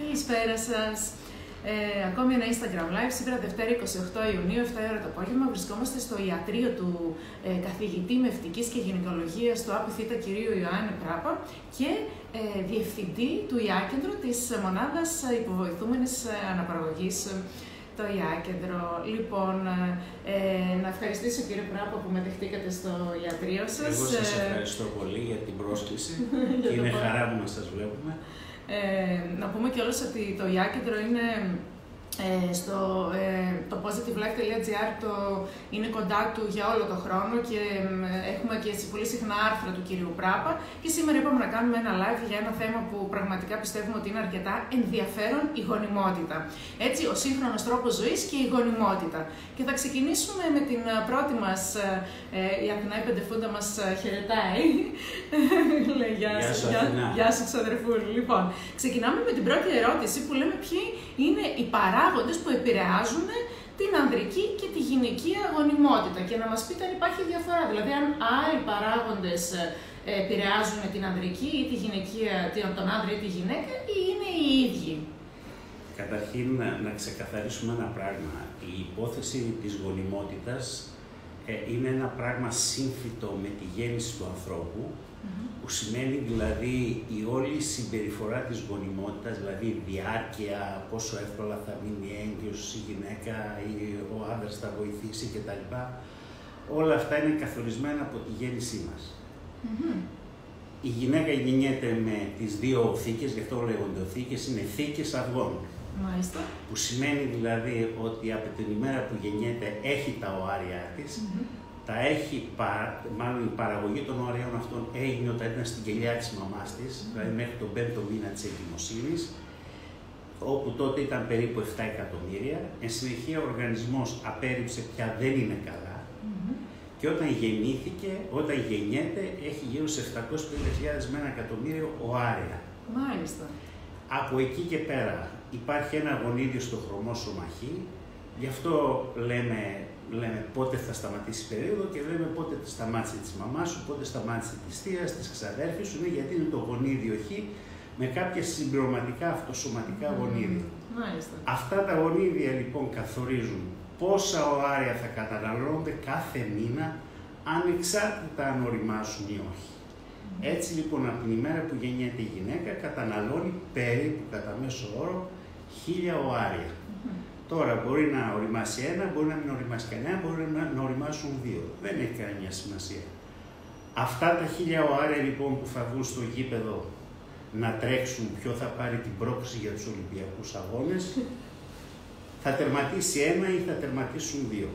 Καλησπέρα σας. Ε, ακόμη ένα Instagram Live, σήμερα Δευτέρα 28 Ιουνίου, 7 ώρα το απόγευμα. Βρισκόμαστε στο ιατρείο του ε, καθηγητή μευτικής και γυναικολογίας του ΑΠΘ κυρίου Ιωάννη Πράπα και ε, διευθυντή του Ιάκεντρου της μονάδας υποβοηθούμενης ε, αναπαραγωγής το Ιάκεντρο. Λοιπόν, ε, να ευχαριστήσω κύριε Πράπα που με δεχτήκατε στο ιατρείο σας. Εγώ σας ευχαριστώ πολύ για την πρόσκληση και είναι χαρά μου να σας βλέπουμε. Ε, να πούμε κιόλας ότι το Ιάκεντρο είναι ε, στο ε, το positivelife.gr το είναι κοντά του για όλο το χρόνο και έχουμε και πολύ συχνά άρθρα του κυρίου Πράπα και σήμερα είπαμε να κάνουμε ένα live για ένα θέμα που πραγματικά πιστεύουμε ότι είναι αρκετά ενδιαφέρον, η γονιμότητα. Έτσι, ο σύγχρονος τρόπος ζωής και η γονιμότητα. Και θα ξεκινήσουμε με την πρώτη μας, ε, η Αθηνά Πεντεφούντα μας χαιρετάει. Λέει, γεια, σου, γεια, γεια σου Λοιπόν, ξεκινάμε με την πρώτη ερώτηση που λέμε ποιοι είναι οι παράγοντες παράγοντες που επηρεάζουν την ανδρική και τη γυναικεία γονιμότητα και να μας πείτε αν υπάρχει διαφορά. Δηλαδή, αν άλλοι παράγοντες ε, επηρεάζουν την ανδρική ή τη γυναικεία, τον άνδρα ή τη γυναίκα ή είναι οι ίδιοι; Καταρχήν να, ξεκαθαρίσουμε ένα πράγμα. Η υπόθεση της γονιμότητας ε, είναι ένα πράγμα σύμφυτο με τη γέννηση του ανθρώπου που σημαίνει δηλαδή η όλη συμπεριφορά της γονιμότητας, δηλαδή η διάρκεια, πόσο εύκολα θα μείνει έγκυος η γυναίκα ή ο άντρας θα βοηθήσει κτλ. Όλα αυτά είναι καθορισμένα από τη γέννησή μας. Η γυναίκα γεννιέται με τις δύο θήκες, γι' αυτό λέγονται θήκες, είναι θήκες αυγών. Μάλιστα. Που σημαίνει δηλαδή ότι από την ημέρα που γεννιέται έχει τα οάρια της, τα έχει, μάλλον η παραγωγή των ωραίων αυτών έγινε όταν ήταν στην κελιά της μαμάς της, δηλαδή μέχρι τον πέμπτο μήνα της εγκυμοσύνης, όπου τότε ήταν περίπου 7 εκατομμύρια. Εν συνεχεία ο οργανισμός απέρριψε πια δεν είναι καλά και όταν γεννήθηκε, όταν γεννιέται, έχει γύρω σε 750.000 με ένα εκατομμύριο οάρια. Μάλιστα. Από εκεί και πέρα υπάρχει ένα γονίδιο στο χρωμό σωμαχή, γι' αυτό λέμε λέμε πότε θα σταματήσει η περίοδο και λέμε πότε σταμάτησε της μαμάς σου, πότε σταμάτησε της θεία, της ξαδέρφης σου, είναι γιατί είναι το γονίδιο χ με κάποια συμπληρωματικά αυτοσωματικά γονίδια. Μάλιστα. Αυτά τα γονίδια λοιπόν καθορίζουν πόσα οάρια θα καταναλώνονται κάθε μήνα ανεξάρτητα αν οριμάσουν ή όχι. Έτσι λοιπόν από την ημέρα που γεννιέται η γυναίκα καταναλώνει περίπου κατά μέσο όρο χίλια οάρια. Τώρα μπορεί να οριμάσει ένα, μπορεί να μην οριμάσει κανένα, μπορεί να, να οριμάσουν δύο. Δεν έχει κανένα σημασία. Αυτά τα χίλια οάρια λοιπόν που θα βγουν στο γήπεδο να τρέξουν, ποιο θα πάρει την πρόκληση για τους Ολυμπιακούς Αγώνες, θα τερματίσει ένα ή θα τερματίσουν δύο.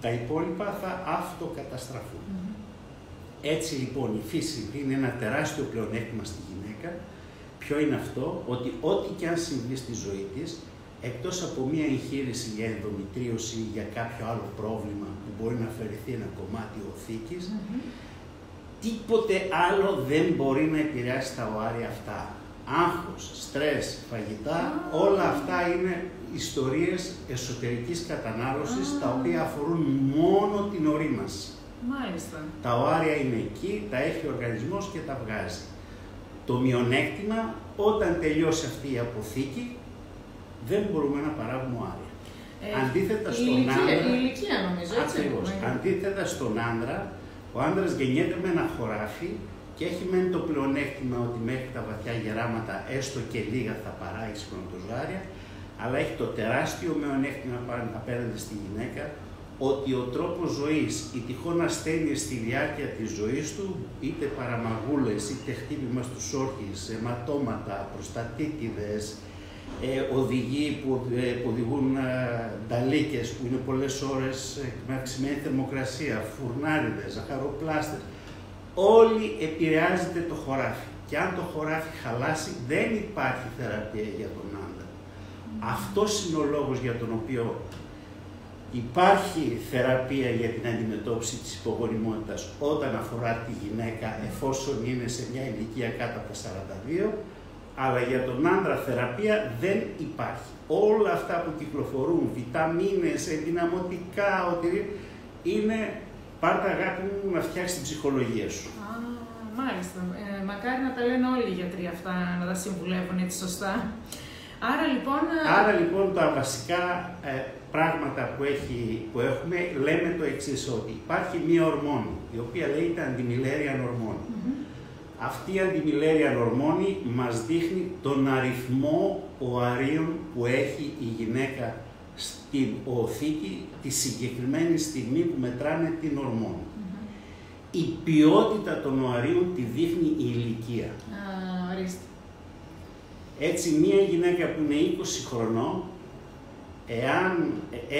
Τα υπόλοιπα θα αυτοκαταστραφούν. Έτσι λοιπόν η φύση είναι ένα τεράστιο πλεονέκτημα στη γυναίκα. Ποιο είναι αυτό, ότι ό,τι και αν συμβεί στη ζωή της, εκτός από μία εγχείρηση για ενδομητρίωση ή για κάποιο άλλο πρόβλημα που μπορεί να αφαιρεθεί ένα κομμάτι οθήκης, τίποτε άλλο δεν μπορεί να επηρεάσει τα οάρια αυτά. Άγχος, στρες, φαγητά, όλα αυτά είναι ιστορίες εσωτερικής κατανάλωσης, τα οποία αφορούν μόνο την ορίμαση. Μάλιστα. Τα οάρια είναι εκεί, τα έχει ο οργανισμός και τα βγάζει. Το μειονέκτημα, όταν τελειώσει αυτή η αποθήκη, δεν μπορούμε να παράγουμε άρια. Ε, Αντίθετα στον ηλικία, άντρα. Η ηλικία νομίζω, έτσι. Ακριβώς. Αντίθετα στον άντρα, ο άντρα γεννιέται με ένα χωράφι και έχει μένει το πλεονέκτημα ότι μέχρι τα βαθιά γεράματα έστω και λίγα θα παράγει σπροντοζάρια, αλλά έχει το τεράστιο μειονέκτημα απέναντι στη γυναίκα ότι ο τρόπος ζωής, η τυχόν ασθένειες στη διάρκεια της ζωής του, είτε παραμαγούλες, είτε χτύπημα στους όρχες, αιματώματα, προστατήτιδες, ε, οδηγοί που, ε, που οδηγούν ε, νταλίκες που είναι πολλές ώρες ε, με αυξημένη θερμοκρασία, φουρνάριδες, ζαχαροπλάστες. Όλοι επηρεάζεται το χωράφι. Και αν το χωράφι χαλάσει, δεν υπάρχει θεραπεία για τον άντρα. Αυτός είναι ο λόγος για τον οποίο υπάρχει θεραπεία για την αντιμετώπιση της υπογονιμότητας όταν αφορά τη γυναίκα εφόσον είναι σε μια ηλικία κάτω από τα 42 αλλά για τον άντρα θεραπεία δεν υπάρχει. Όλα αυτά που κυκλοφορούν, βιταμίνες, ενδυναμωτικά, ότι είναι πάντα αγάπη μου να φτιάξεις την ψυχολογία σου. Α, μάλιστα. Ε, μακάρι να τα λένε όλοι οι γιατροί αυτά, να τα συμβουλεύουν έτσι σωστά. Άρα λοιπόν... Άρα λοιπόν τα βασικά ε, πράγματα που, έχει, που έχουμε λέμε το εξής ότι υπάρχει μία ορμόνη η οποία λέγεται αντιμιλέρια ορμόνη. Αυτή η αντιμιλέρια ορμόνη μας δείχνει τον αριθμό οαρίων που έχει η γυναίκα στην οθήκη τη συγκεκριμένη στιγμή που μετράνε την ορμόνη. Η ποιότητα των οαρίων τη δείχνει η ηλικία. Α, Έτσι, μία γυναίκα που είναι 20 χρονών, εάν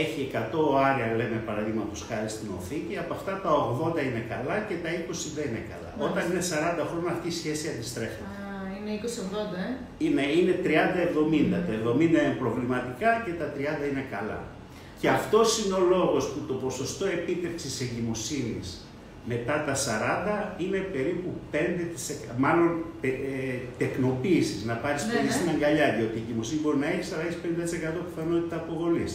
έχει 100 οάρια, λέμε παραδείγματος χάρη στην οθήκη, από αυτά τα 80 είναι καλά και τα 20 δεν είναι καλά. Όταν είναι 40 χρόνια αυτή η σχέση αντιστρέφεται. Είναι 20-80, ε; Είναι, είναι 30-70. Τα 70 είναι προβληματικά και τα 30 είναι καλά. Και αυτός είναι ο λόγος που το ποσοστό επίτευξης εγκυμοσύνης μετά τα 40 είναι περίπου 5%, μάλλον ε, ε, τεκνοποίησης, να πάρεις Ναι, παιδί ναι. στην αγκαλιά, διότι η εγκυμοσύνη μπορεί να έχεις, αλλά έχεις 50% πιθανότητα αποβολής.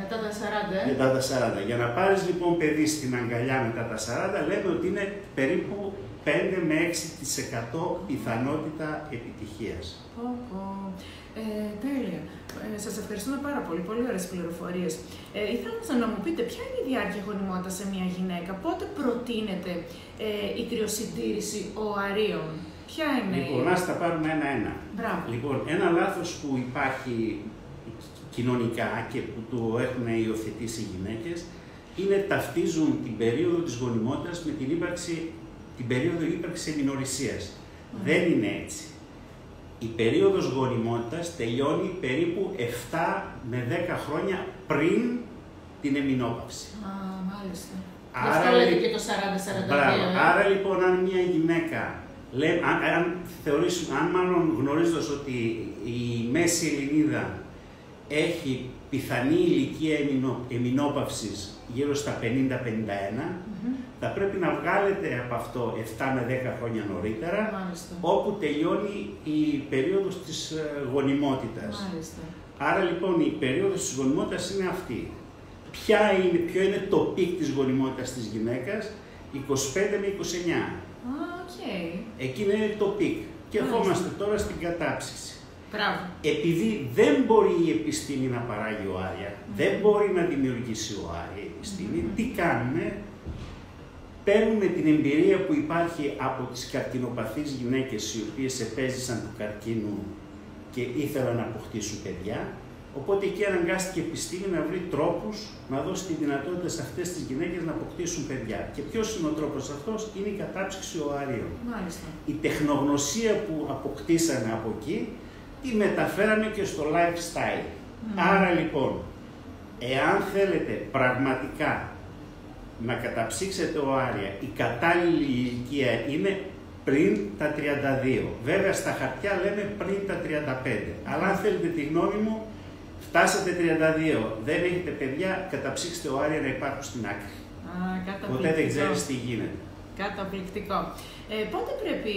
Μετά τα 40, ε; Μετά τα 40. Για να πάρεις λοιπόν παιδί στην αγκαλιά μετά τα 40, λέμε ότι είναι περίπου 5 με 6% πιθανότητα επιτυχίας. Πω, πω. Ε, τέλεια. Ε, σας ευχαριστούμε πάρα πολύ. Πολύ ωραίες πληροφορίες. Ε, ήθελα να- να μου πείτε ποια είναι η διάρκεια γονιμότητας σε μια γυναίκα; Πότε προτείνεται ε, η κρυοσυντήρηση οαρίων; Ποια είναι Λοιπόν, η... ας τα πάρουμε ένα-ένα. Μπράβο. Λοιπόν, ένα λάθος που υπάρχει κοινωνικά και που το έχουν υιοθετήσει οι γυναίκες είναι ταυτίζουν την περίοδο της γονιμότητας με την, ύπαρξη, την περίοδο ύπαρξης εμινορρησίας. Δεν είναι έτσι. Η περίοδος γονιμότητας τελειώνει περίπου 7 με 10 χρόνια πριν την εμινόπαυση. Α, μάλιστα. Άρα, Γι' αυτό λέτε λι- και το 40-42. Μπράβο. ε. Άρα λοιπόν, αν μια γυναίκα, λέ, αν, αν θεωρήσουμε, αν μάλλον γνωρίζοντας ότι η μέση Ελληνίδα έχει πιθανή ηλικία εμεινο, εμεινόπαυσης γύρω στα 50-51, Μμμ. Θα πρέπει να βγάλετε από αυτό 7 με 10 χρόνια νωρίτερα, Μάλιστα. όπου τελειώνει η περίοδος της ε, γονιμότητας. Μάλιστα. Άρα λοιπόν η περίοδος της γονιμότητας είναι αυτή. Ποια είναι, ποιο είναι το peak της γονιμότητας της γυναίκας, 25 με 29. Α, οκ. Εκείνο είναι το peak. Και Μάλιστα. ερχόμαστε τώρα στην κατάψυξη. Μπράβο. Επειδή δεν μπορεί η επιστήμη να παράγει ωάρια, δεν μπορεί να δημιουργήσει οάρια η επιστήμη, Μμμ. τι κάνουμε, παίρνουμε την εμπειρία που υπάρχει από τις καρκινοπαθείς γυναίκες οι οποίες επέζησαν του καρκίνου και ήθελαν να αποκτήσουν παιδιά, οπότε εκεί αναγκάστηκε η επιστήμη να βρει τρόπους να δώσει τη δυνατότητα σε αυτές τις γυναίκες να αποκτήσουν παιδιά. Και ποιος είναι ο τρόπος αυτός, είναι η κατάψυξη οαρίων Μάλιστα. η τεχνογνωσία που αποκτήσαμε από εκεί, τη μεταφέραμε και στο lifestyle. Μμμ. Άρα λοιπόν, εάν θέλετε πραγματικά να καταψύξετε οάρια, η κατάλληλη ηλικία είναι πριν τα 32. Βέβαια στα χαρτιά λέμε πριν τα 35. Αλλά αν θέλετε τη γνώμη μου, φτάσατε 32, δεν έχετε παιδιά, καταψύξτε οάρια να υπάρχουν στην άκρη. Α, καταπληκτικό. Ποτέ δεν ξέρεις τι γίνεται. Καταπληκτικό. Ε, πότε πρέπει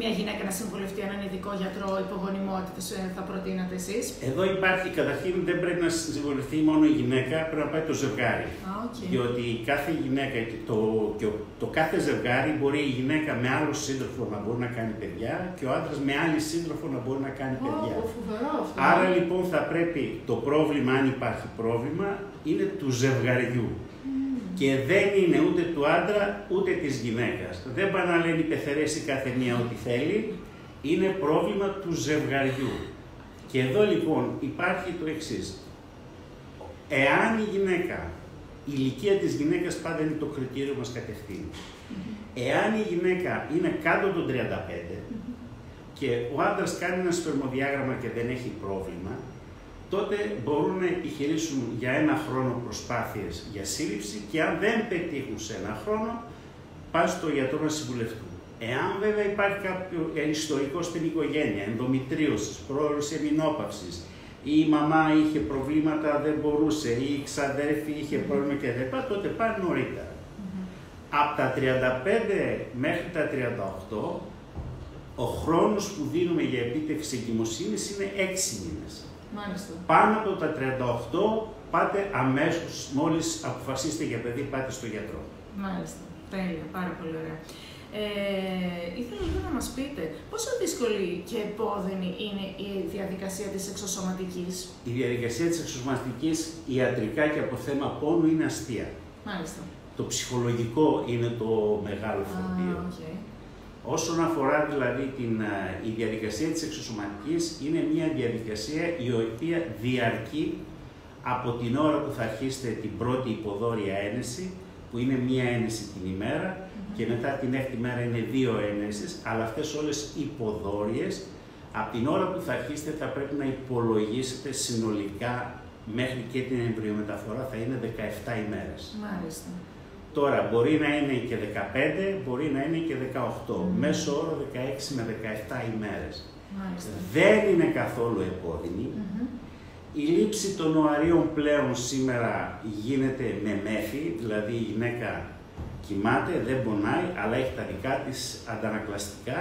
μια γυναίκα να συμβουλευτεί έναν ειδικό γιατρό υπογονιμότητας, ε, θα προτείνατε εσείς; Εδώ υπάρχει, καταρχήν δεν πρέπει να συμβουλευτεί μόνο η γυναίκα, πρέπει να πάει το ζευγάρι. Α, οκ. Διότι κάθε γυναίκα, και το, και ο- το κάθε ζευγάρι μπορεί η γυναίκα με άλλο σύντροφο να μπορεί να κάνει παιδιά και ο άντρας με άλλη σύντροφο να μπορεί να κάνει Ω, παιδιά. ω, φοβερό αυτό. Άρα λοιπόν θα πρέπει το πρόβλημα, αν υπάρχει πρόβλημα, είναι του ζευγαριού. Και δεν είναι ούτε του άντρα ούτε της γυναίκας. Δεν πάνε να λένε οι πεθερές η κάθε μία ό,τι θέλει. Είναι πρόβλημα του ζευγαριού. Και εδώ λοιπόν υπάρχει το εξής. Εάν η γυναίκα, η ηλικία της γυναίκας πάντα είναι το κριτήριο μας κατευθύνει. Εάν η γυναίκα είναι κάτω των 35 και ο άντρας κάνει ένα σπερμοδιάγραμμα και δεν έχει πρόβλημα, τότε μπορούν να επιχειρήσουν για ένα χρόνο προσπάθειες για σύλληψη και αν δεν πετύχουν σε ένα χρόνο, πάνε στο γιατρό να συμβουλευτούν. Εάν βέβαια υπάρχει κάποιο ιστορικό στην οικογένεια, ενδομητρίωσης, πρόορης εμεινόπαυσης, ή η μαμά είχε προβλήματα, δεν μπορούσε, ή η ξαδέρφη είχε πρόβλημα κλπ. τότε πάνε νωρίτερα. Από τα 35 μέχρι τα 38, ο χρόνος που δίνουμε για επίτευξη εγκυμοσύνης είναι 6 μήνες. Μάλιστα. Πάνω από τα 38 πάτε αμέσως, μόλις αποφασίσετε για παιδί, πάτε στο γιατρό. Μάλιστα. Τέλεια. Πάρα πολύ ωραία. Ε, ήθελα λίγο να μας πείτε πόσο δύσκολη και επώδυνη είναι η διαδικασία της εξωσωματικής; Η διαδικασία της εξωσωματικής ιατρικά και από θέμα πόνου είναι αστεία. Μάλιστα. Το ψυχολογικό είναι το μεγάλο φορτίο. okay. Όσον αφορά δηλαδή την, η διαδικασία της εξωσωματικής, είναι μια διαδικασία η οποία διαρκεί από την ώρα που θα αρχίσετε την πρώτη υποδόρια ένεση, που είναι μία ένεση την ημέρα, και μετά την έκτη μέρα είναι δύο ένεσεις, αλλά αυτές όλες υποδόριες, από την ώρα που θα αρχίσετε θα πρέπει να υπολογίσετε συνολικά μέχρι και την εμβριομεταφορά θα είναι 17 ημέρες. Μάλιστα. Τώρα μπορεί να είναι και 15, μπορεί να είναι και 18, μέσο όρο 16 με 17 ημέρες. Μάλιστα. Δεν είναι καθόλου επώδυνη. Η λήψη των οαρίων πλέον σήμερα γίνεται με μέθη, δηλαδή η γυναίκα κοιμάται, δεν πονάει, αλλά έχει τα δικά της αντανακλαστικά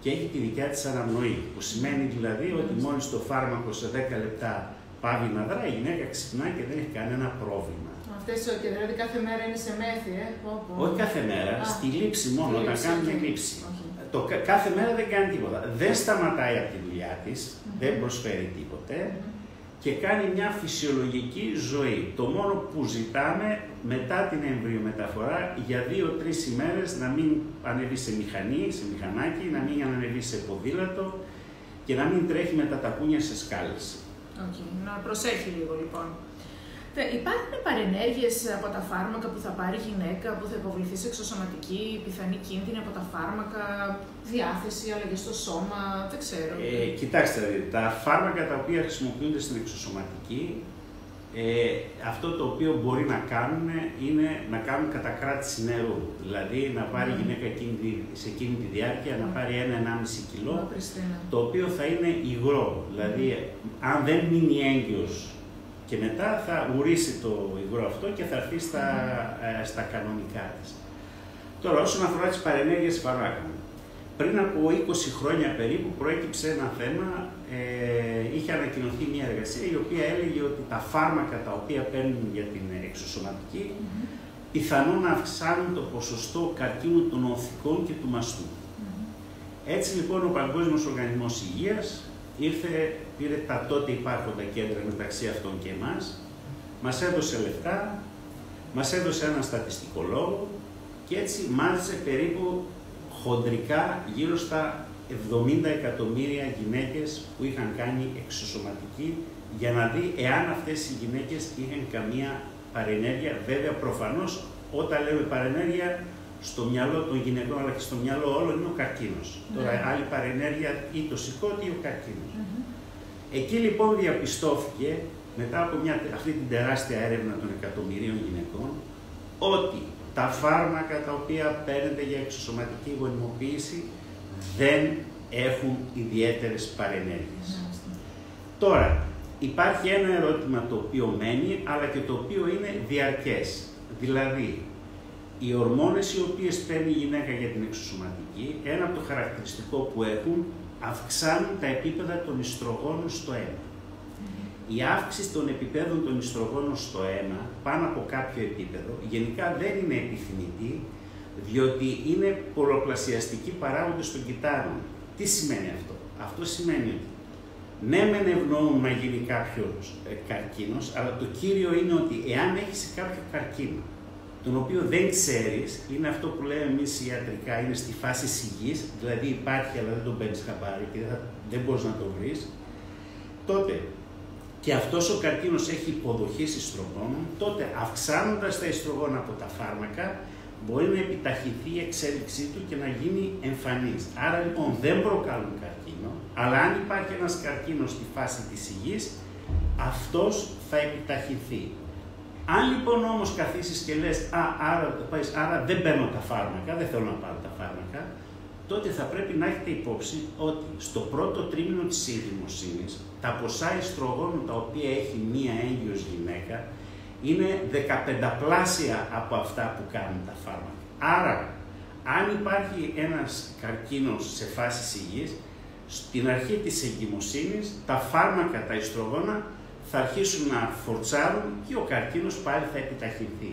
και έχει τη δικιά της αναπνοή. Που σημαίνει δηλαδή ότι μόλις το φάρμακο σε 10 λεπτά πάβει να δράει, η γυναίκα ξυπνάει και δεν έχει κανένα πρόβλημα. Αυτές και δηλαδή κάθε μέρα είναι σε μέθη, ε; Όχι κάθε μέρα, στη λήψη μόνο, να κάνει τη λήψη. Το, κάθε μέρα δεν κάνει τίποτα. Δεν σταματάει από τη δουλειά της, δεν προσφέρει τίποτε και κάνει μια φυσιολογική ζωή. Το μόνο που ζητάμε μετά την εμβριομεταφορά για δύο-τρεις ημέρες να μην ανεβεί σε μηχανή, σε μηχανάκι, να μην ανεβεί σε ποδήλατο και να μην τρέχει με τα τακούνια σε σκάλες. Okay. Να προσέχει λίγο λοιπόν. Υπάρχουν παρενέργειες από τα φάρμακα που θα πάρει η γυναίκα, που θα υποβληθεί σε εξωσωματική, πιθανή κίνδυνη από τα φάρμακα, διάθεση, αλλαγή στο σώμα, δεν ξέρω. Ε, κοιτάξτε, τα φάρμακα τα οποία χρησιμοποιούνται στην εξωσωματική, ε, αυτό το οποίο μπορεί να κάνουν είναι να κάνουν κατακράτηση νερού. Δηλαδή να πάρει η γυναίκα σε εκείνη τη διάρκεια να πάρει ένα-ενάμιση κιλό, το οποίο θα είναι υγρό. Δηλαδή, αν δεν μείνει έγκυος και μετά θα ουρήσει το υγρό αυτό και θα έρθει στα, ε, στα κανονικά της. Τώρα, όσον αφορά τις παρενέργειες φαρμάκων, πριν από 20 χρόνια περίπου προέκυψε ένα θέμα, ε, είχε ανακοινωθεί μια εργασία η οποία έλεγε ότι τα φάρμακα τα οποία παίρνουν για την εξωσωματική mm -hmm. πιθανόν να αυξάνουν το ποσοστό καρκίνου των οθικών και του μαστού. Έτσι λοιπόν ο Παγκόσμιος Οργανισμός Υγείας ήρθε, πήρε τα τότε υπάρχοντα κέντρα μεταξύ αυτών και εμάς, μας έδωσε λεφτά, μας έδωσε ένα στατιστικό λόγο και έτσι μάζεσε περίπου χοντρικά γύρω στα 70 εκατομμύρια γυναίκες που είχαν κάνει εξωσωματική για να δει εάν αυτές οι γυναίκες είχαν καμία παρενέργεια. Βέβαια, προφανώς, όταν λέμε παρενέργεια, στο μυαλό των γυναικών αλλά και στο μυαλό όλων είναι ο καρκίνος. Ναι. Τώρα, άλλη παρενέργεια ή το σηκώτη ή ο καρκίνος. Εκεί λοιπόν διαπιστώθηκε, μετά από μια, αυτή την τεράστια έρευνα των εκατομμυρίων γυναικών, ότι τα φάρμακα τα οποία παίρνετε για εξωσωματική γονιμοποίηση δεν έχουν ιδιαίτερες παρενέργειες. Τώρα, υπάρχει ένα ερώτημα το οποίο μένει, αλλά και το οποίο είναι διαρκές. Δηλαδή, οι ορμόνες οι οποίες παίρνει η γυναίκα για την εξωσωματική, ένα από το χαρακτηριστικό που έχουν, αυξάνουν τα επίπεδα των ιστρογόνων στο αίμα. Η αύξηση των επιπέδων των ιστρογόνων στο αίμα, πάνω από κάποιο επίπεδο, γενικά δεν είναι επιθυμητή, διότι είναι πολλοπλασιαστικοί παράγοντες των κυτάρων. Τι σημαίνει αυτό; Αυτό σημαίνει ότι ναι, μεν ευνοούν να γίνει κάποιος ε, καρκίνος, αλλά το κύριο είναι ότι εάν έχεις κάποιο καρκίνο, τον οποίο δεν ξέρεις, είναι αυτό που λέμε εμείς ιατρικά, είναι στη φάση σιγή, δηλαδή υπάρχει αλλά δεν τον παίρνεις χαμπάρι και δεν, δεν μπορείς να το βρεις, τότε και αυτός ο καρκίνος έχει υποδοχή ιστρογόνων, τότε αυξάνοντας τα ιστρογόνα από τα φάρμακα, μπορεί να επιταχυθεί η εξέλιξή του και να γίνει εμφανής. Άρα λοιπόν δεν προκαλούν καρκίνο, αλλά αν υπάρχει ένας καρκίνος στη φάση της υγιής, αυτός θα επιταχυθεί. Αν λοιπόν όμως καθίσεις και λες, α, άρα, άρα δεν παίρνω τα φάρμακα, δεν θέλω να πάρω τα φάρμακα, τότε θα πρέπει να έχετε υπόψη ότι στο πρώτο τρίμηνο της ειδημοσύνης, τα ποσά ιστρογόνου τα οποία έχει μία έγκυος γυναίκα είναι 15 πλάσια από αυτά που κάνουν τα φάρμακα. Άρα, αν υπάρχει ένας καρκίνος σε φάση υγιής, στην αρχή της εγκυμοσύνης, τα φάρμακα, τα ιστρογόνα, θα αρχίσουν να φορτσάρουν και ο καρκίνος πάλι θα επιταχυνθεί.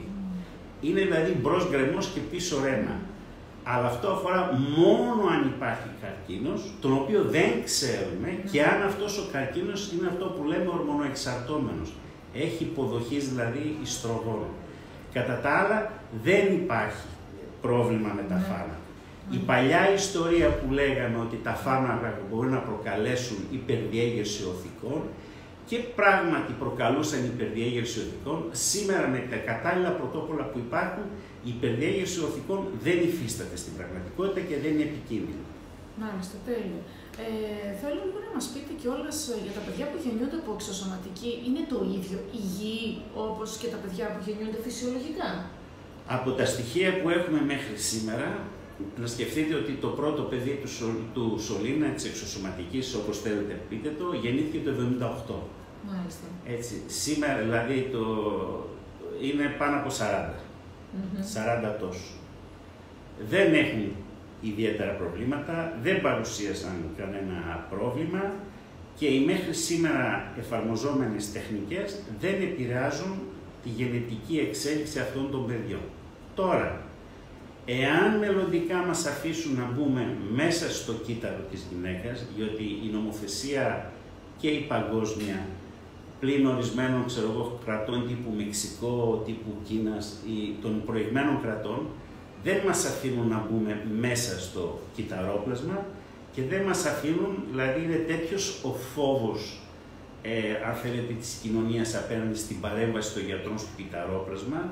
Είναι δηλαδή μπρος γκρεμός και πίσω ρέμα. Αλλά αυτό αφορά μόνο αν υπάρχει καρκίνος, τον οποίο δεν ξέρουμε και αν αυτός ο καρκίνος είναι αυτό που λέμε ορμονοεξαρτώμενος. Έχει υποδοχής δηλαδή ιστρογόνων. Κατά τα άλλα δεν υπάρχει πρόβλημα με τα ναι. φάρμακα. Η παλιά ιστορία που λέγαμε ότι τα φάρμακα μπορούν να προκαλέσουν υπερδιέγερση οθικών και πράγματι προκαλούσαν υπερδιέγερση οθικών, σήμερα με τα κατάλληλα πρωτόκολλα που υπάρχουν, η υπερδιέγερση οθικών δεν υφίσταται στην πραγματικότητα και δεν είναι επικίνδυνη. Μάλιστα, τέλειο. Ε, θέλω λίγο να μας πείτε κιόλας ε, για τα παιδιά που γεννιούνται από εξωσωματική, είναι το ίδιο υγιή όπως και τα παιδιά που γεννιούνται φυσιολογικά; Από τα στοιχεία που έχουμε μέχρι σήμερα, να σκεφτείτε ότι το πρώτο παιδί του, του Σολίνα, της εξωσωματικής, όπως θέλετε πείτε το, γεννήθηκε το 78. Μάλιστα. Έτσι, σήμερα δηλαδή το, είναι πάνω από 40. 40 τόσο. Δεν έχουν ιδιαίτερα προβλήματα, δεν παρουσίασαν κανένα πρόβλημα και οι μέχρι σήμερα εφαρμοζόμενες τεχνικές δεν επηρεάζουν τη γενετική εξέλιξη αυτών των παιδιών. Τώρα, εάν μελλοντικά μας αφήσουν να μπούμε μέσα στο κύτταρο της γυναίκας, διότι η νομοθεσία και η παγκόσμια πλην ορισμένων ξέρω εγώ, κρατών τύπου Μεξικό, τύπου Κίνας ή των προηγμένων κρατών, δεν μας αφήνουν να μπούμε μέσα στο κυταρόπλασμα και δεν μας αφήνουν, δηλαδή είναι τέτοιος ο φόβος, ε, αν θέλετε, της κοινωνίας απέναντι στην παρέμβαση των γιατρών στο κυταρόπλασμα,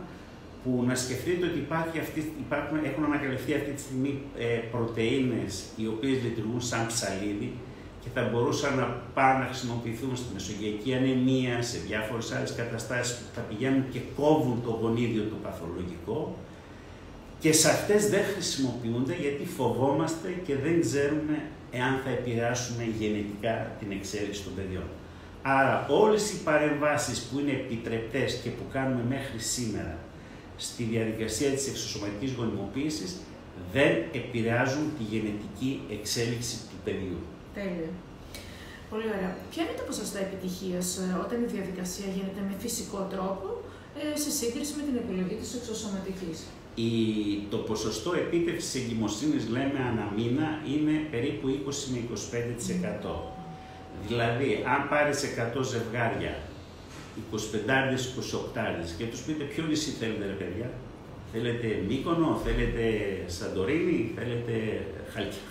που να σκεφτείτε ότι υπάρχει αυτή, υπάρχουν, έχουν ανακαλυφθεί αυτή τη στιγμή ε, πρωτεΐνες οι οποίες λειτουργούν σαν ψαλίδι και θα μπορούσαν να πάνε να χρησιμοποιηθούν στη μεσογειακή ανεμία, σε διάφορες άλλες καταστάσεις που θα πηγαίνουν και κόβουν το γονίδιο το παθολογικό και σε αυτές δεν χρησιμοποιούνται γιατί φοβόμαστε και δεν ξέρουμε εάν θα επηρεάσουμε γενετικά την εξέλιξη των παιδιών. Άρα όλες οι παρεμβάσεις που είναι επιτρεπτές και που κάνουμε μέχρι σήμερα στη διαδικασία της εξωσωματικής γονιμοποίησης δεν επηρεάζουν τη γενετική εξέλιξη του παιδιού. Τέλεια. Πολύ ωραία. Ποια είναι τα ποσοστά επιτυχίας ε, όταν η διαδικασία γίνεται με φυσικό τρόπο ε, σε σύγκριση με την επιλογή της εξωσωματικής; Η, το ποσοστό επίτευξης εγκυμοσύνης, λέμε, ανά μήνα είναι περίπου 20 με 25%. Δηλαδή, αν πάρεις 100 ζευγάρια 25 28 και τους πείτε ποιο νησί θέλετε ρε παιδιά; Θέλετε Μύκονο, θέλετε Σαντορίνη, θέλετε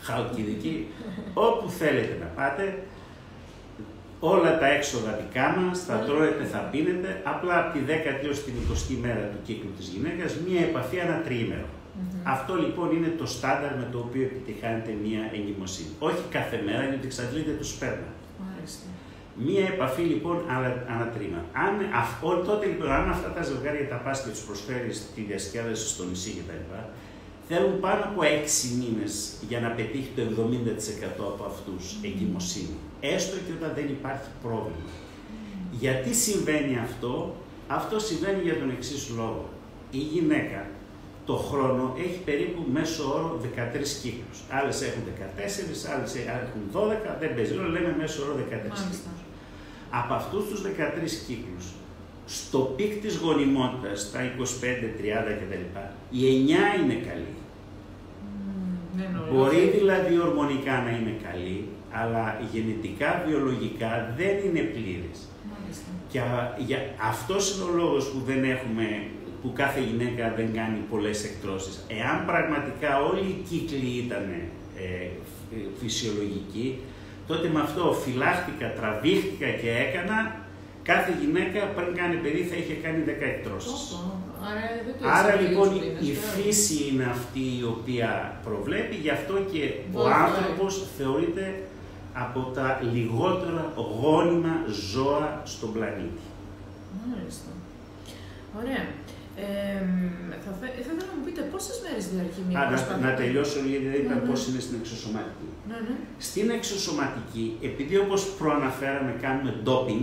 Χαλκιδική, όπου θέλετε να πάτε, όλα τα έξοδα δικά μας, θα τρώετε, θα πίνετε, απλά από τη 10η έως την 20η μέρα του κύκλου της γυναίκας, μία επαφή ένα τριήμερο. Αυτό λοιπόν είναι το στάνταρ με το οποίο επιτυχάνεται μία εγκυμοσύνη. Όχι κάθε μέρα, γιατί εξαντλείται το σπέρμα. Μάλιστα. Μία επαφή λοιπόν ανατρίμα. Αν, τότε λοιπόν, αν αυτά τα ζευγάρια τα πας και τους προσφέρεις τη διασκέδαση στο νησί κτλ., θέλουν πάνω από 6 μήνες για να πετύχει το 70% από αυτούς εγκυμοσύνη. Έστω και όταν δεν υπάρχει πρόβλημα. Γιατί συμβαίνει αυτό, αυτό συμβαίνει για τον εξής λόγο. Η γυναίκα το χρόνο έχει περίπου μέσο όρο 13 κύκλους. Άλλες έχουν 14, άλλες έχουν 12, δεν παίζει, λέμε μέσο όρο 13 κύκλους. Από αυτούς τους 13 κύκλους, στο peak της γονιμότητας, τα 25, 30 κτλ, οι 9 είναι καλοί. Ναι, Μπορεί δηλαδή ορμονικά να είναι καλοί, αλλά γενετικά, βιολογικά δεν είναι πλήρεις. Και για, αυτός είναι ο λόγος που δεν έχουμε που κάθε γυναίκα δεν κάνει πολλές εκτρώσεις. Εάν πραγματικά όλοι οι κύκλοι ήταν ε, φυσιολογικοί, τότε με αυτό φυλάχτηκα, τραβήχτηκα και έκανα, κάθε γυναίκα πριν κάνει παιδί θα είχε κάνει 10 εκτρώσεις. Άρα, Άρα λοιπόν η φύση είναι αυτή η οποία προβλέπει, γι' αυτό και ο άνθρωπος θεωρείται από τα λιγότερα γόνιμα ζώα στον πλανήτη. Μάλιστα. Ωραία. Ε, θα, θα ήθελα να μου πείτε πόσες μέρες διαρκεί μια Α, να, να τελειώσω γιατί δεν είπα ναι, πώς είναι στην εξωσωματική. Ναι, ναι. Στην εξωσωματική, επειδή όπως προαναφέραμε κάνουμε doping,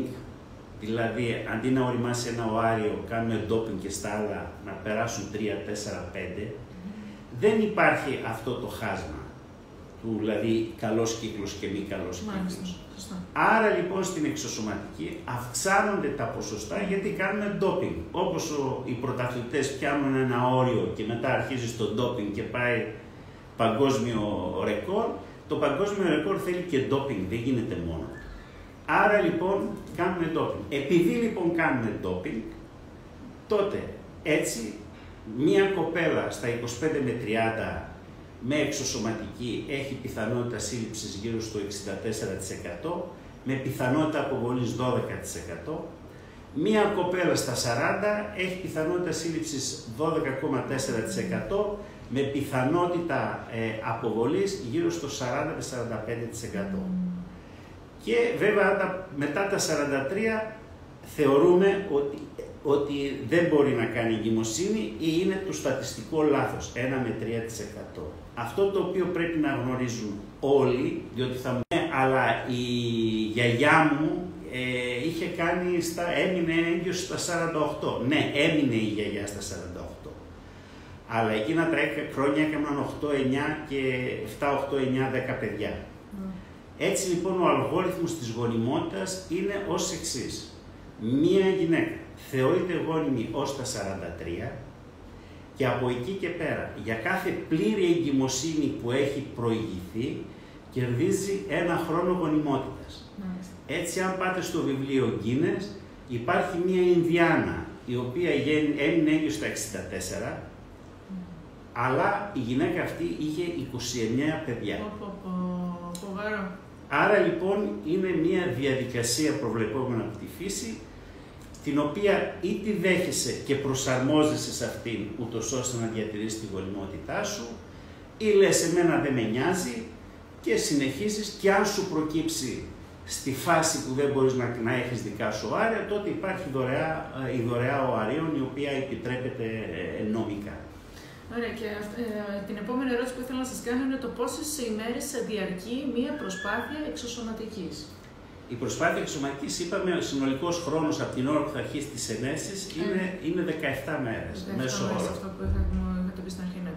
δηλαδή αντί να οριμάσει ένα οάριο, κάνουμε doping και στα άλλα να περάσουν 3, 4, 5, δεν υπάρχει αυτό το χάσμα του δηλαδή καλός κύκλος και μη καλός κύκλος. Άρα λοιπόν στην εξωσωματική αυξάνονται τα ποσοστά γιατί κάνουμε ντόπινγκ. Όπως οι πρωταθλητές πιάνουν ένα όριο και μετά αρχίζει το ντόπινγκ και πάει παγκόσμιο ρεκόρ, το παγκόσμιο ρεκόρ θέλει και ντόπινγκ, δεν γίνεται μόνο. Άρα λοιπόν κάνουμε ντόπινγκ. Επειδή λοιπόν κάνουμε ντόπινγκ, τότε έτσι μία κοπέλα στα 25 με 30 με εξωσωματική έχει πιθανότητα σύλληψης γύρω στο 64%, με πιθανότητα αποβολής 12%. Μία κοπέλα στα 40 έχει πιθανότητα σύλληψης 12,4% με πιθανότητα ε, αποβολής γύρω στο 40 45%. Και βέβαια μετά τα 43 θεωρούμε ότι, ότι δεν μπορεί να κάνει εγκυμοσύνη ή είναι το στατιστικό λάθος, 1 με 3%. Αυτό το οποίο πρέπει να γνωρίζουν όλοι, διότι θα μου αλλά η γιαγιά μου ε, είχε κάνει, στα, έμεινε έγκυος στα 48. Ναι, έμεινε η γιαγιά στα 48. Αλλά εκείνα τα χρόνια έκαναν 8, 9 και 7, 8, 9, 10 παιδιά. Έτσι λοιπόν ο αλγόριθμος της γονιμότητας είναι ως εξής. Μία γυναίκα θεωρείται γόνιμη ως τα 43 και από εκεί και πέρα για κάθε πλήρη εγκυμοσύνη που έχει προηγηθεί κερδίζει ένα χρόνο γονιμότητας. Έτσι αν πάτε στο βιβλίο Guinness υπάρχει μία Ινδιάνα η οποία έμεινε έγκυος στα 64 αλλά η γυναίκα αυτή είχε 29 παιδιά. Άρα λοιπόν είναι μια διαδικασία προβλεπόμενα από τη φύση, την οποία ή τη δέχεσαι και προσαρμόζεσαι σε αυτήν, ούτως ώστε να διατηρήσεις τη γονιμότητά σου, ή λες εμένα δεν με νοιάζει και συνεχίζεις και αν σου προκύψει στη φάση που δεν μπορείς να, να έχεις δικά σου άρια, τότε υπάρχει δωρεά, ε, η δωρεά οαρίων η οποία επιτρέπεται ε, νομικά. Ωραία, και ε, την επόμενη ερώτηση που ήθελα να σας κάνω είναι το πόσες ημέρες διαρκεί μία προσπάθεια εξωσωματικής. Η προσπάθεια εξωσωματικής, είπαμε, ο συνολικός χρόνος από την ώρα που θα αρχίσει τι ενέσει είναι, ε. είναι 17 μέρες. Μέσω όρο. Αυτό που είχα, πει στην αρχή, ναι.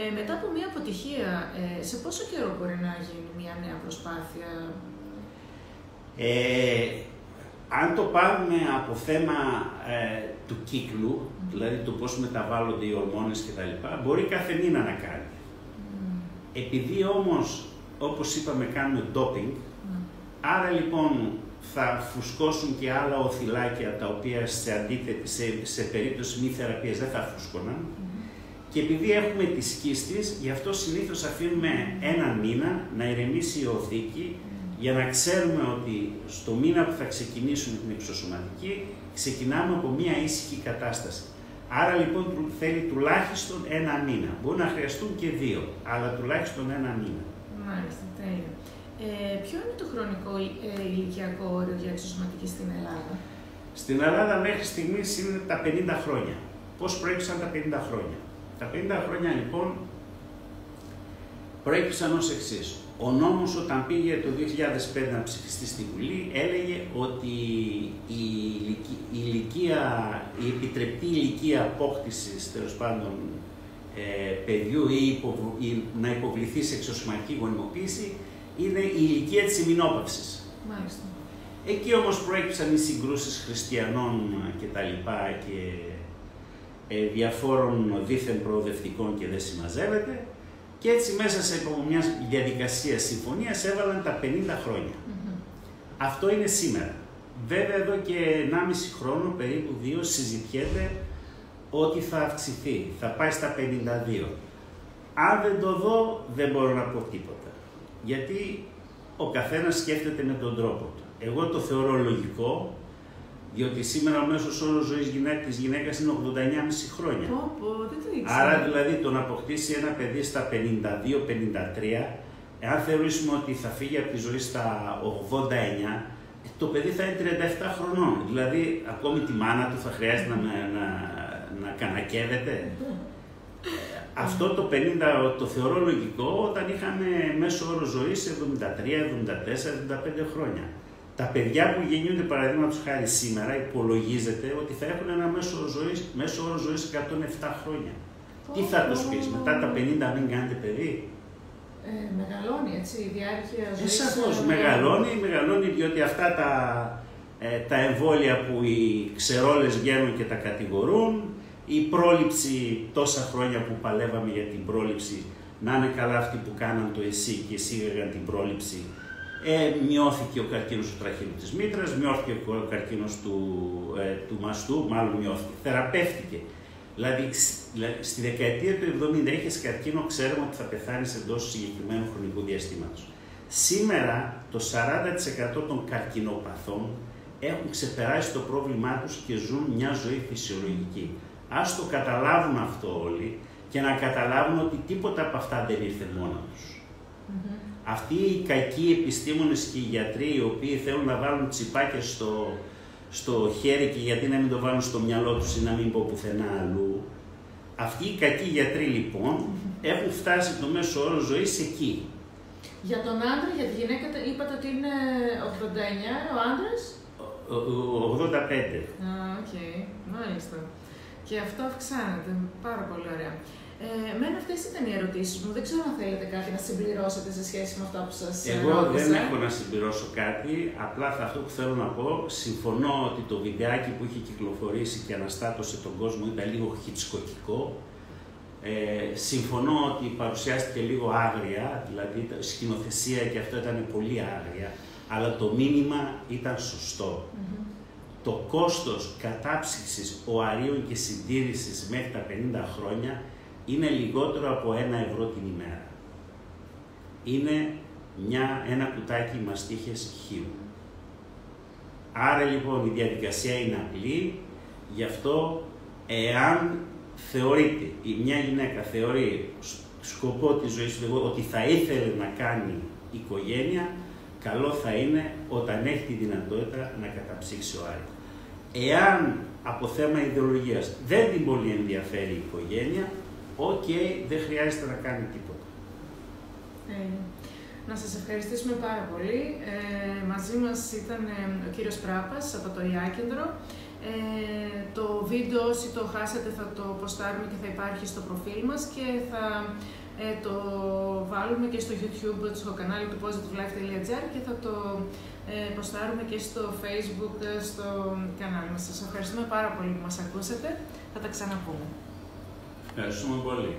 Ε, μετά από μία αποτυχία, ε, σε πόσο καιρό μπορεί να γίνει μία νέα προσπάθεια; Ε, αν το πάρουμε από θέμα ε, του κύκλου, δηλαδή το πώς μεταβάλλονται οι ορμόνες κτλ, μπορεί κάθε μήνα να κάνει. Επειδή όμως, όπως είπαμε, κάνουμε doping, άρα λοιπόν θα φουσκώσουν και άλλα οθυλάκια τα οποία σε, αντίθετη, σε, σε περίπτωση μη θεραπείας δεν θα φουσκώναν. Και επειδή έχουμε τις σκίστης, γι' αυτό συνήθως αφήνουμε ένα μήνα να ηρεμήσει η οθήκη, για να ξέρουμε ότι στο μήνα που θα ξεκινήσουμε την εξωσωματική, ξεκινάμε από μία ήσυχη κατάσταση. Άρα λοιπόν θέλει τουλάχιστον ένα μήνα. Μπορεί να χρειαστούν και δύο, αλλά τουλάχιστον ένα μήνα. Μάλιστα, τέλεια. Ε, ποιο είναι το χρονικό ε, ηλικιακό όριο για εξωσωματική στην Ελλάδα; Στην Ελλάδα μέχρι στιγμής είναι τα 50 χρόνια. Πώς προέκυψαν τα 50 χρόνια; Τα 50 χρόνια λοιπόν προέκυψαν ως εξής. Ο νόμος όταν πήγε το 2005 να ψηφιστεί στη Βουλή έλεγε ότι η, ηλικία, η επιτρεπτή ηλικία απόκτησης τέλος πάντων ε, παιδιού ή, να υποβληθεί σε εξωσωματική γονιμοποίηση είναι η ηλικία της ημινόπαυσης. Μάλιστα. Εκεί όμως προέκυψαν οι συγκρούσεις χριστιανών και τα λοιπά και ε, διαφόρων δίθεν προοδευτικών και δεν συμμαζεύεται και έτσι μέσα σε μιας διαδικασίας συμφωνίας έβαλαν τα 50 χρόνια. Αυτό είναι σήμερα. Βέβαια εδώ και 1,5 χρόνο, περίπου δύο, συζητιέται ότι θα αυξηθεί, θα πάει στα 52. Αν δεν το δω, δεν μπορώ να πω τίποτα. Γιατί ο καθένας σκέφτεται με τον τρόπο του. Εγώ το θεωρώ λογικό, διότι σήμερα ο μέσος όρος ζωής της γυναίκας είναι 89,5 χρόνια. Πω, πω, δεν το ήξερα. Άρα δηλαδή το να αποκτήσει ένα παιδί στα 52-53, εάν θεωρήσουμε ότι θα φύγει από τη ζωή στα 89, το παιδί θα είναι 37 χρονών. Δηλαδή ακόμη τη μάνα του θα χρειάζεται να, να, να κανακεύεται. Αυτό το 50 το θεωρώ λογικό όταν είχαμε μέσο όρο ζωής 73, 74, 75 χρόνια. Τα παιδιά που γεννιούνται παραδείγματος χάρη σήμερα υπολογίζεται ότι θα έχουν ένα μέσο, ζωής, μέσο όρο ζωής 107 χρόνια. Τι θα του πει, μετά τα 50 μην κάνετε παιδί; Ε, μεγαλώνει έτσι η διάρκεια ζωής. Ε, Σαφώς μεγαλώνει, μεγαλώνει διότι αυτά τα, ε, τα εμβόλια που οι ξερόλες βγαίνουν και τα κατηγορούν, η πρόληψη τόσα χρόνια που παλεύαμε για την πρόληψη να είναι καλά αυτοί που κάναν το εσύ και εισήγαγαν την πρόληψη. Ε, μειώθηκε ο καρκίνος του τραχύλου της μήτρας, μειώθηκε ο καρκίνος του, ε, του μαστού, μάλλον μειώθηκε, θεραπεύτηκε. Δηλαδή, στη δεκαετία του 70 έχει καρκίνο, ξέρουμε ότι θα πεθάνεις εντός συγκεκριμένου χρονικού διαστήματος. Σήμερα το 40% των καρκινοπαθών έχουν ξεπεράσει το πρόβλημά τους και ζουν μια ζωή φυσιολογική. Α το καταλάβουν αυτό όλοι και να καταλάβουν ότι τίποτα από αυτά δεν ήρθε μόνο τους. Αυτοί οι κακοί επιστήμονες και οι γιατροί οι οποίοι θέλουν να βάλουν τσιπάκια στο, στο χέρι και γιατί να μην το βάλουν στο μυαλό τους ή να μην πω πουθενά αλλού, αυτοί οι κακοί γιατροί λοιπόν έχουν φτάσει το μέσο όρο ζωής εκεί. Για τον άντρα, για τη γυναίκα είπατε ότι είναι 89, ο άντρας; 85. Α, οκ, μάλιστα. Και αυτό αυξάνεται. Πάρα πολύ ωραία. Ε, εμένα αυτές ήταν οι ερωτήσεις μου. Δεν ξέρω αν θέλετε κάτι να συμπληρώσετε σε σχέση με αυτό που σας Εγώ δεν έχω να συμπληρώσω κάτι. Απλά θα αυτό που θέλω να πω, συμφωνώ ότι το βιντεάκι που είχε κυκλοφορήσει και αναστάτωσε τον κόσμο ήταν λίγο χιτσκοκικό. Ε, συμφωνώ ότι παρουσιάστηκε λίγο άγρια, δηλαδή η σκηνοθεσία και αυτό ήταν πολύ άγρια, αλλά το μήνυμα ήταν σωστό. Το κόστος κατάψυξης οαρίων και συντήρησης μέχρι τα 50 χρόνια είναι λιγότερο από ένα ευρώ την ημέρα. Είναι μια, ένα κουτάκι μαστίχες χείου. Άρα λοιπόν η διαδικασία είναι απλή, γι' αυτό εάν θεωρείται, μια γυναίκα θεωρεί σκοπό της ζωής του ότι θα ήθελε να κάνει οικογένεια, καλό θα είναι όταν έχει τη δυνατότητα να καταψύξει ωάρια. Εάν από θέμα ιδεολογίας δεν την πολύ ενδιαφέρει η οικογένεια, οκ, δεν χρειάζεται να κάνει τίποτα. Ε, να σας ευχαριστήσουμε πάρα πολύ. Ε, μαζί μας ήταν ε, ο κύριος Πράπας από το Ιάκεντρο. Ε, το βίντεο όσοι το χάσατε θα το ποστάρουμε και θα υπάρχει στο προφίλ μας και θα ε, το βάλουμε και στο YouTube, στο κανάλι του positivelife.gr και θα το ε, ποστάρουμε και στο Facebook, στο κανάλι μας. Σας ευχαριστούμε πάρα πολύ που μας ακούσατε. Θα τα ξαναπούμε. Ευχαριστούμε πολύ.